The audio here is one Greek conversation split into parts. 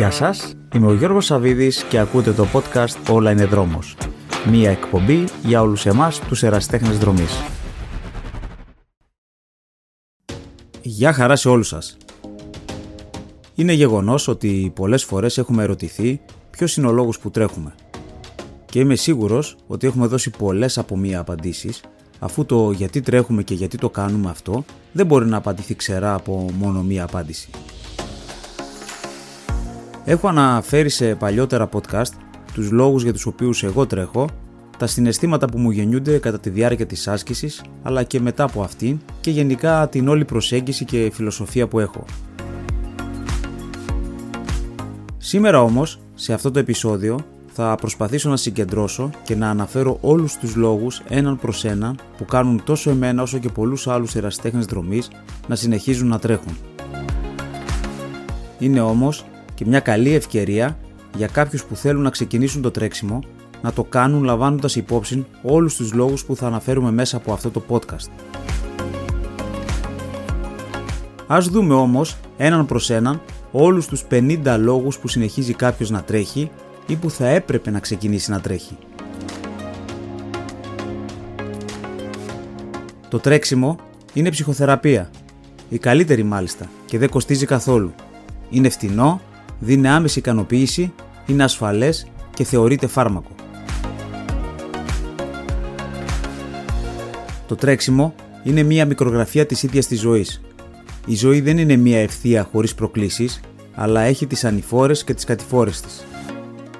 Γεια σας, είμαι ο Γιώργος Σαβίδης και ακούτε το podcast «Όλα είναι δρόμος». Μία εκπομπή για όλους εμάς τους εραστέχνες δρομής. Γεια χαρά σε όλους σας. Είναι γεγονός ότι πολλές φορές έχουμε ερωτηθεί ποιος είναι ο λόγος που τρέχουμε. Και είμαι σίγουρος ότι έχουμε δώσει πολλές από μία απαντήσεις, αφού το γιατί τρέχουμε και γιατί το κάνουμε αυτό δεν μπορεί να απαντηθεί ξερά από μόνο μία απάντηση. Έχω αναφέρει σε παλιότερα podcast τους λόγους για τους οποίους εγώ τρέχω, τα συναισθήματα που μου γεννιούνται κατά τη διάρκεια της άσκησης, αλλά και μετά από αυτήν και γενικά την όλη προσέγγιση και φιλοσοφία που έχω. Σήμερα όμως, σε αυτό το επεισόδιο, θα προσπαθήσω να συγκεντρώσω και να αναφέρω όλους τους λόγους έναν προς έναν που κάνουν τόσο εμένα όσο και πολλούς άλλους εραστέχνες δρομής να συνεχίζουν να τρέχουν. Είναι όμως και μια καλή ευκαιρία για κάποιους που θέλουν να ξεκινήσουν το τρέξιμο να το κάνουν λαμβάνοντας υπόψη όλους τους λόγους που θα αναφέρουμε μέσα από αυτό το podcast. Ας δούμε όμως έναν προς έναν όλους τους 50 λόγους που συνεχίζει κάποιος να τρέχει ή που θα έπρεπε να ξεκινήσει να τρέχει. Το τρέξιμο είναι ψυχοθεραπεία. Η καλύτερη μάλιστα και δεν κοστίζει καθόλου. Είναι φτηνό, δίνει άμεση ικανοποίηση, είναι ασφαλές και θεωρείται φάρμακο. Το τρέξιμο είναι μία μικρογραφία της ίδιας της ζωής. Η ζωή δεν είναι μία ευθεία χωρίς προκλήσεις, αλλά έχει τις ανηφόρες και τις κατηφόρες της.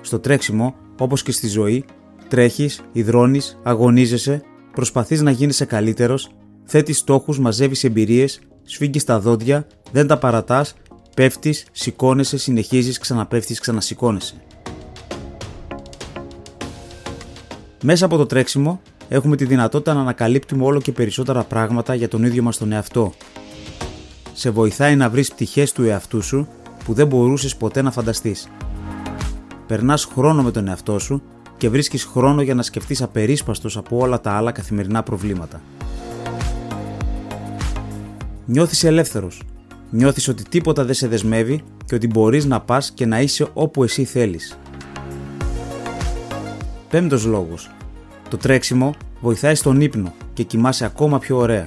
Στο τρέξιμο, όπως και στη ζωή, τρέχεις, υδρώνεις, αγωνίζεσαι, προσπαθείς να γίνεσαι καλύτερος, θέτεις στόχους, μαζεύεις εμπειρίες, σφίγγεις τα δόντια, δεν τα παρατάς, πέφτεις, σηκώνεσαι, συνεχίζεις, ξαναπέφτεις, ξανασηκώνεσαι. Μέσα από το τρέξιμο έχουμε τη δυνατότητα να ανακαλύπτουμε όλο και περισσότερα πράγματα για τον ίδιο μας τον εαυτό. Σε βοηθάει να βρεις πτυχές του εαυτού σου που δεν μπορούσες ποτέ να φανταστείς. Περνάς χρόνο με τον εαυτό σου και βρίσκεις χρόνο για να σκεφτείς απερίσπαστος από όλα τα άλλα καθημερινά προβλήματα. Νιώθεις ελεύθερος. Νιώθεις ότι τίποτα δεν σε δεσμεύει και ότι μπορείς να πας και να είσαι όπου εσύ θέλεις. Πέμπτος λόγος. Το τρέξιμο βοηθάει στον ύπνο και κοιμάσαι ακόμα πιο ωραία.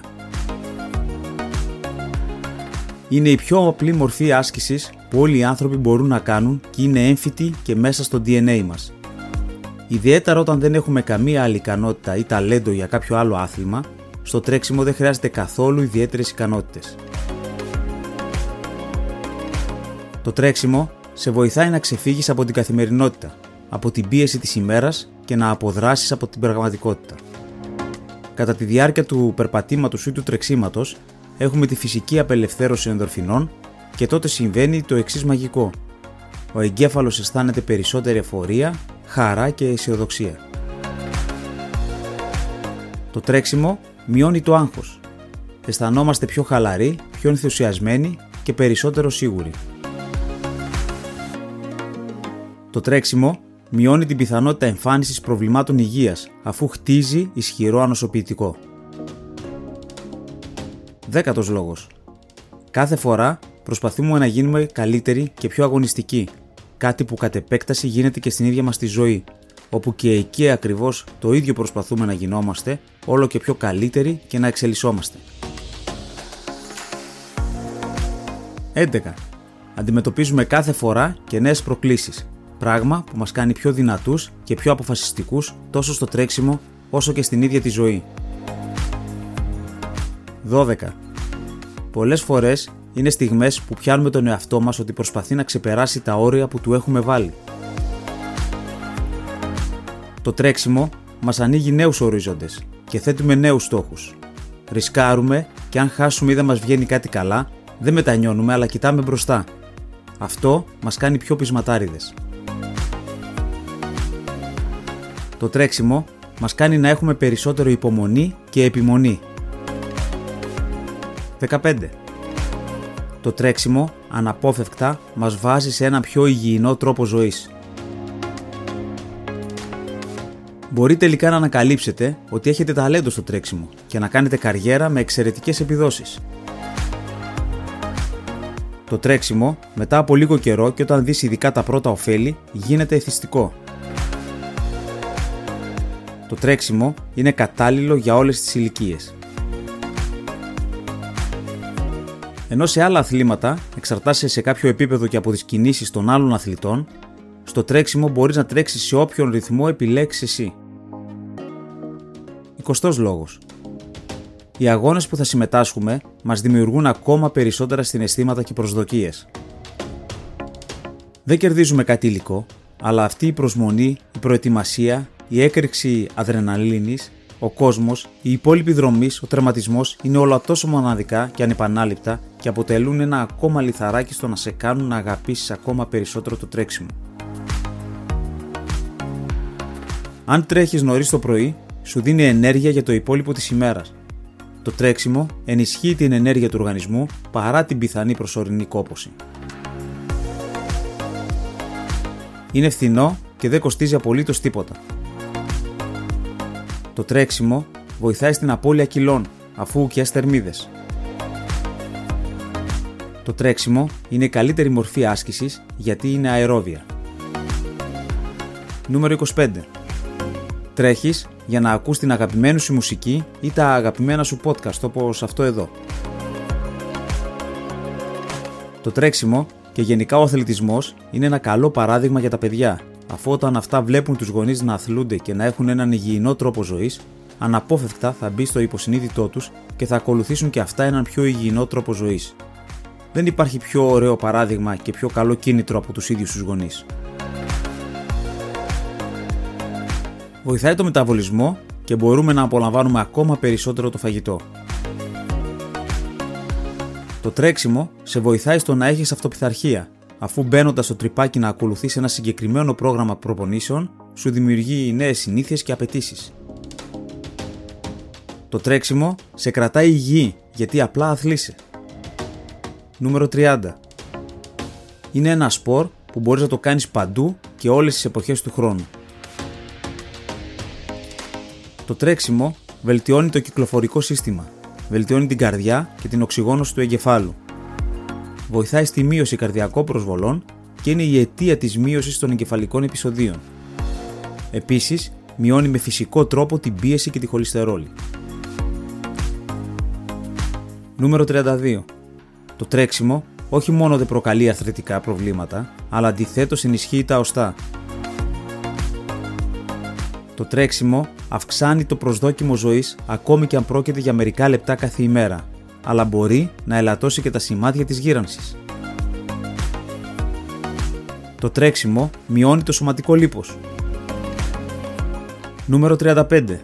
Είναι η πιο απλή μορφή άσκησης που όλοι οι άνθρωποι μπορούν να κάνουν και είναι έμφυτη και μέσα στο DNA μας. Ιδιαίτερα όταν δεν έχουμε καμία άλλη ικανότητα ή ταλέντο για κάποιο άλλο άθλημα, στο τρέξιμο δεν χρειάζεται καθόλου ιδιαίτερες ικανότητες. Το τρέξιμο σε βοηθάει να ξεφύγεις από την καθημερινότητα, από την πίεση της ημέρας και να αποδράσεις από την πραγματικότητα. Κατά τη διάρκεια του περπατήματος ή του τρεξίματος, έχουμε τη φυσική απελευθέρωση ενδορφινών και τότε συμβαίνει το εξής μαγικό. Ο εγκέφαλος αισθάνεται περισσότερη εφορία, χαρά και αισιοδοξία. Το τρέξιμο μειώνει το άγχος. Αισθανόμαστε πιο χαλαροί, πιο ενθουσιασμένοι και περισσότερο σίγουροι. Το τρέξιμο μειώνει την πιθανότητα εμφάνισης προβλημάτων υγείας αφού χτίζει ισχυρό ανοσοποιητικό. Δέκατος λόγος. Κάθε φορά προσπαθούμε να γίνουμε καλύτεροι και πιο αγωνιστικοί. Κάτι που κατ' επέκταση γίνεται και στην ίδια μας τη ζωή, όπου και εκεί ακριβώς το ίδιο προσπαθούμε να γινόμαστε, όλο και πιο καλύτεροι και να εξελισσόμαστε. 11. Αντιμετωπίζουμε κάθε φορά και νέες προκλήσεις, πράγμα που μας κάνει πιο δυνατούς και πιο αποφασιστικούς τόσο στο τρέξιμο όσο και στην ίδια τη ζωή. 12. Πολλές φορές είναι στιγμές που πιάνουμε τον εαυτό μας ότι προσπαθεί να ξεπεράσει τα όρια που του έχουμε βάλει. Το τρέξιμο μας ανοίγει νέους ορίζοντες και θέτουμε νέους στόχους. Ρισκάρουμε και αν χάσουμε ή δεν μας βγαίνει κάτι καλά, δεν μετανιώνουμε αλλά κοιτάμε μπροστά. Αυτό μας κάνει πιο πεισματάριδες. Το τρέξιμο μας κάνει να έχουμε περισσότερο υπομονή και επιμονή. 15. Το τρέξιμο αναπόφευκτα μας βάζει σε ένα πιο υγιεινό τρόπο ζωής. Μπορεί τελικά να ανακαλύψετε ότι έχετε ταλέντο στο τρέξιμο και να κάνετε καριέρα με εξαιρετικές επιδόσεις. Το τρέξιμο, μετά από λίγο καιρό και όταν δεις ειδικά τα πρώτα ωφέλη, γίνεται εθιστικό. Το τρέξιμο είναι κατάλληλο για όλες τις ηλικίες. Ενώ σε άλλα αθλήματα εξαρτάσαι σε κάποιο επίπεδο και από τις κινήσεις των άλλων αθλητών, στο τρέξιμο μπορείς να τρέξεις σε όποιον ρυθμό επιλέξεις εσύ. 20 λόγος. Οι αγώνες που θα συμμετάσχουμε μας δημιουργούν ακόμα περισσότερα συναισθήματα και προσδοκίες. Δεν κερδίζουμε κάτι υλικό, αλλά αυτή η προσμονή, η προετοιμασία, η έκρηξη αδρεναλίνης, ο κόσμος, η υπόλοιπη δρομή, ο τερματισμός είναι όλα τόσο μοναδικά και ανεπανάληπτα και αποτελούν ένα ακόμα λιθαράκι στο να σε κάνουν να αγαπήσεις ακόμα περισσότερο το τρέξιμο. Αν τρέχεις νωρίς το πρωί, σου δίνει ενέργεια για το υπόλοιπο της ημέρας. Το τρέξιμο ενισχύει την ενέργεια του οργανισμού παρά την πιθανή προσωρινή κόπωση. Είναι φθηνό και δεν κοστίζει απολύτως τίποτα. Το τρέξιμο βοηθάει στην απώλεια κιλών αφού ουκιάς θερμίδες. Το τρέξιμο είναι η καλύτερη μορφή άσκησης γιατί είναι αερόβια. Νούμερο 25. Τρέχεις για να ακούς την αγαπημένη σου μουσική ή τα αγαπημένα σου podcast όπως αυτό εδώ. Το τρέξιμο και γενικά ο αθλητισμός είναι ένα καλό παράδειγμα για τα παιδιά, αφού όταν αυτά βλέπουν τους γονείς να αθλούνται και να έχουν έναν υγιεινό τρόπο ζωής, αναπόφευκτα θα μπει στο υποσυνείδητό τους και θα ακολουθήσουν και αυτά έναν πιο υγιεινό τρόπο ζωής. Δεν υπάρχει πιο ωραίο παράδειγμα και πιο καλό κίνητρο από τους ίδιους τους γονείς. βοηθάει το μεταβολισμό και μπορούμε να απολαμβάνουμε ακόμα περισσότερο το φαγητό. Το τρέξιμο σε βοηθάει στο να έχεις αυτοπιθαρχία, αφού μπαίνοντας στο τρυπάκι να ακολουθείς ένα συγκεκριμένο πρόγραμμα προπονήσεων, σου δημιουργεί νέες συνήθειες και απαιτήσεις. Το τρέξιμο σε κρατάει υγιή γιατί απλά αθλείσαι. Νούμερο 30. Είναι ένα σπορ που μπορείς να το κάνεις παντού και όλες τις εποχές του χρόνου. Το τρέξιμο βελτιώνει το κυκλοφορικό σύστημα, βελτιώνει την καρδιά και την οξυγόνωση του εγκεφάλου. Βοηθάει στη μείωση καρδιακών προσβολών και είναι η αιτία της μείωσης των εγκεφαλικών επεισοδίων. Επίσης, μειώνει με φυσικό τρόπο την πίεση και τη χολυστερόλη. Νούμερο 32. Το τρέξιμο όχι μόνο δεν προκαλεί αθλητικά προβλήματα, αλλά αντιθέτως ενισχύει τα οστά, το τρέξιμο αυξάνει το προσδόκιμο ζωής ακόμη και αν πρόκειται για μερικά λεπτά κάθε ημέρα, αλλά μπορεί να ελαττώσει και τα σημάδια της γύρανσης. Το τρέξιμο μειώνει το σωματικό λίπος. Νούμερο 35.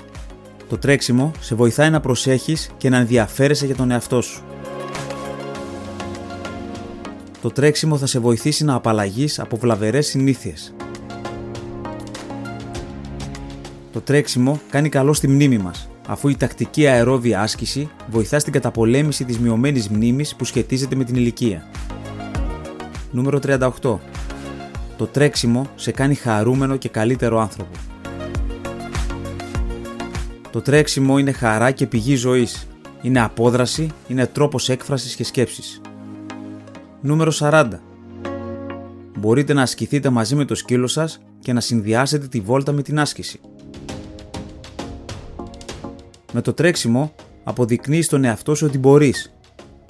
Το τρέξιμο σε βοηθάει να προσέχεις και να ενδιαφέρεσαι για τον εαυτό σου. Το τρέξιμο θα σε βοηθήσει να απαλλαγείς από βλαβερές συνήθειες, Το τρέξιμο κάνει καλό στη μνήμη μας, αφού η τακτική αερόβια άσκηση βοηθά στην καταπολέμηση της μειωμένης μνήμης που σχετίζεται με την ηλικία. Νούμερο 38. Το τρέξιμο σε κάνει χαρούμενο και καλύτερο άνθρωπο. Το τρέξιμο είναι χαρά και πηγή ζωής. Είναι απόδραση, είναι τρόπος έκφρασης και σκέψης. Νούμερο 40. Μπορείτε να ασκηθείτε μαζί με το σκύλο σας και να συνδυάσετε τη βόλτα με την άσκηση. Με το τρέξιμο αποδεικνύεις στον εαυτό σου ότι μπορείς.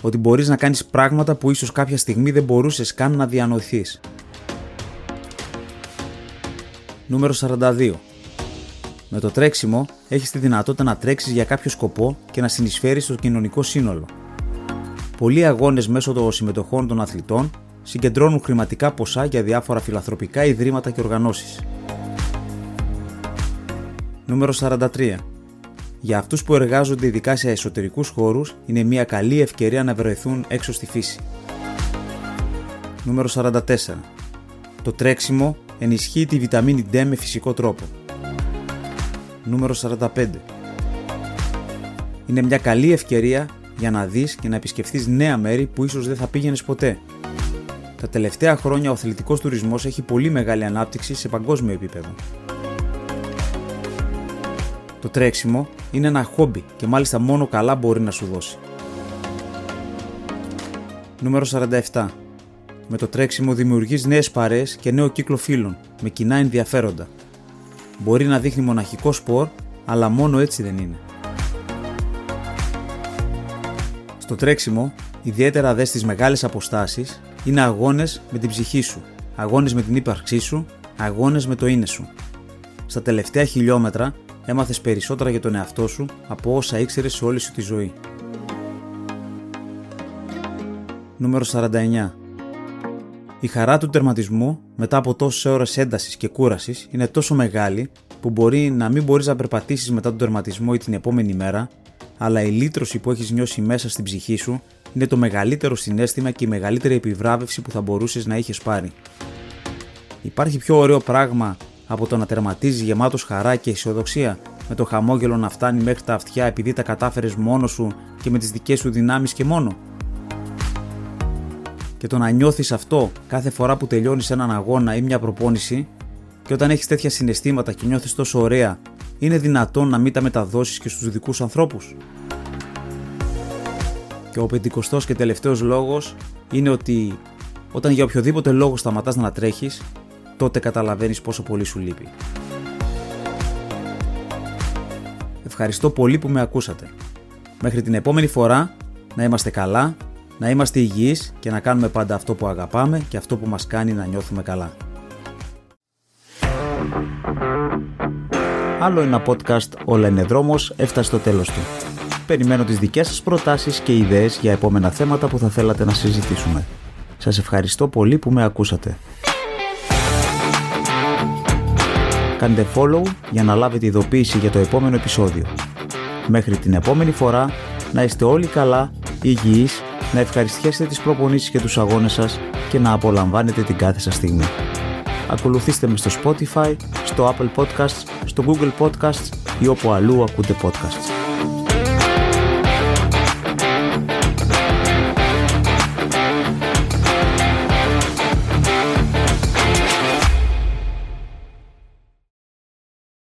Ότι μπορείς να κάνεις πράγματα που ίσως κάποια στιγμή δεν μπορούσες καν να διανοηθείς. Νούμερο 42. Με το τρέξιμο έχεις τη δυνατότητα να τρέξεις για κάποιο σκοπό και να συνεισφέρεις στο κοινωνικό σύνολο. Πολλοί αγώνες μέσω των συμμετοχών των αθλητών συγκεντρώνουν χρηματικά ποσά για διάφορα φιλαθροπικά ιδρύματα και οργανώσεις. Νούμερο 43. Για αυτούς που εργάζονται ειδικά σε εσωτερικούς χώρους, είναι μια καλή ευκαιρία να βρεθούν έξω στη φύση. Νούμερο 44. Το τρέξιμο ενισχύει τη βιταμίνη D με φυσικό τρόπο. Νούμερο 45. Είναι μια καλή ευκαιρία για να δεις και να επισκεφθείς νέα μέρη που ίσως δεν θα πήγαινες ποτέ. Τα τελευταία χρόνια ο αθλητικός τουρισμός έχει πολύ μεγάλη ανάπτυξη σε παγκόσμιο επίπεδο. Το τρέξιμο είναι ένα χόμπι και μάλιστα μόνο καλά μπορεί να σου δώσει. Νούμερο 47. Με το τρέξιμο δημιουργείς νέες παρέ και νέο κύκλο φίλων, με κοινά ενδιαφέροντα. Μπορεί να δείχνει μοναχικό σπορ, αλλά μόνο έτσι δεν είναι. Στο τρέξιμο, ιδιαίτερα δες στι μεγάλες αποστάσεις, είναι αγώνες με την ψυχή σου, αγώνες με την ύπαρξή σου, αγώνες με το είναι σου. Στα τελευταία χιλιόμετρα έμαθες περισσότερα για τον εαυτό σου από όσα ήξερες σε όλη σου τη ζωή. Νούμερο 49. Η χαρά του τερματισμού μετά από τόσες ώρες έντασης και κούρασης είναι τόσο μεγάλη που μπορεί να μην μπορείς να περπατήσεις μετά τον τερματισμό ή την επόμενη μέρα, αλλά η λύτρωση που έχεις νιώσει μέσα στην ψυχή σου είναι το μεγαλύτερο συνέστημα και η μεγαλύτερη επιβράβευση που θα μπορούσες να είχες πάρει. Υπάρχει πιο ωραίο πράγμα από το να τερματίζει γεμάτος χαρά και αισιοδοξία, με το χαμόγελο να φτάνει μέχρι τα αυτιά επειδή τα κατάφερες μόνο σου και με τις δικές σου δυνάμεις και μόνο. Και το να νιώθεις αυτό κάθε φορά που τελειώνεις έναν αγώνα ή μια προπόνηση, και όταν έχεις τέτοια συναισθήματα και νιώθεις τόσο ωραία, είναι δυνατόν να μην τα μεταδώσεις και στους δικούς ανθρώπους. Και ο πεντηκοστός και τελευταίος λόγος είναι ότι όταν για οποιοδήποτε λόγο σταματάς να τρέχεις, τότε καταλαβαίνεις πόσο πολύ σου λείπει. Ευχαριστώ πολύ που με ακούσατε. Μέχρι την επόμενη φορά να είμαστε καλά, να είμαστε υγιείς και να κάνουμε πάντα αυτό που αγαπάμε και αυτό που μας κάνει να νιώθουμε καλά. Άλλο ένα podcast «Όλα είναι δρόμος» έφτασε στο τέλος του. Περιμένω τις δικές σας προτάσεις και ιδέες για επόμενα θέματα που θα θέλατε να συζητήσουμε. Σας ευχαριστώ πολύ που με ακούσατε. Κάντε follow για να λάβετε ειδοποίηση για το επόμενο επεισόδιο. Μέχρι την επόμενη φορά να είστε όλοι καλά, υγιείς, να ευχαριστιέσετε τις προπονήσεις και τους αγώνες σας και να απολαμβάνετε την κάθε σας στιγμή. Ακολουθήστε με στο Spotify, στο Apple Podcasts, στο Google Podcasts ή όπου αλλού ακούτε podcasts.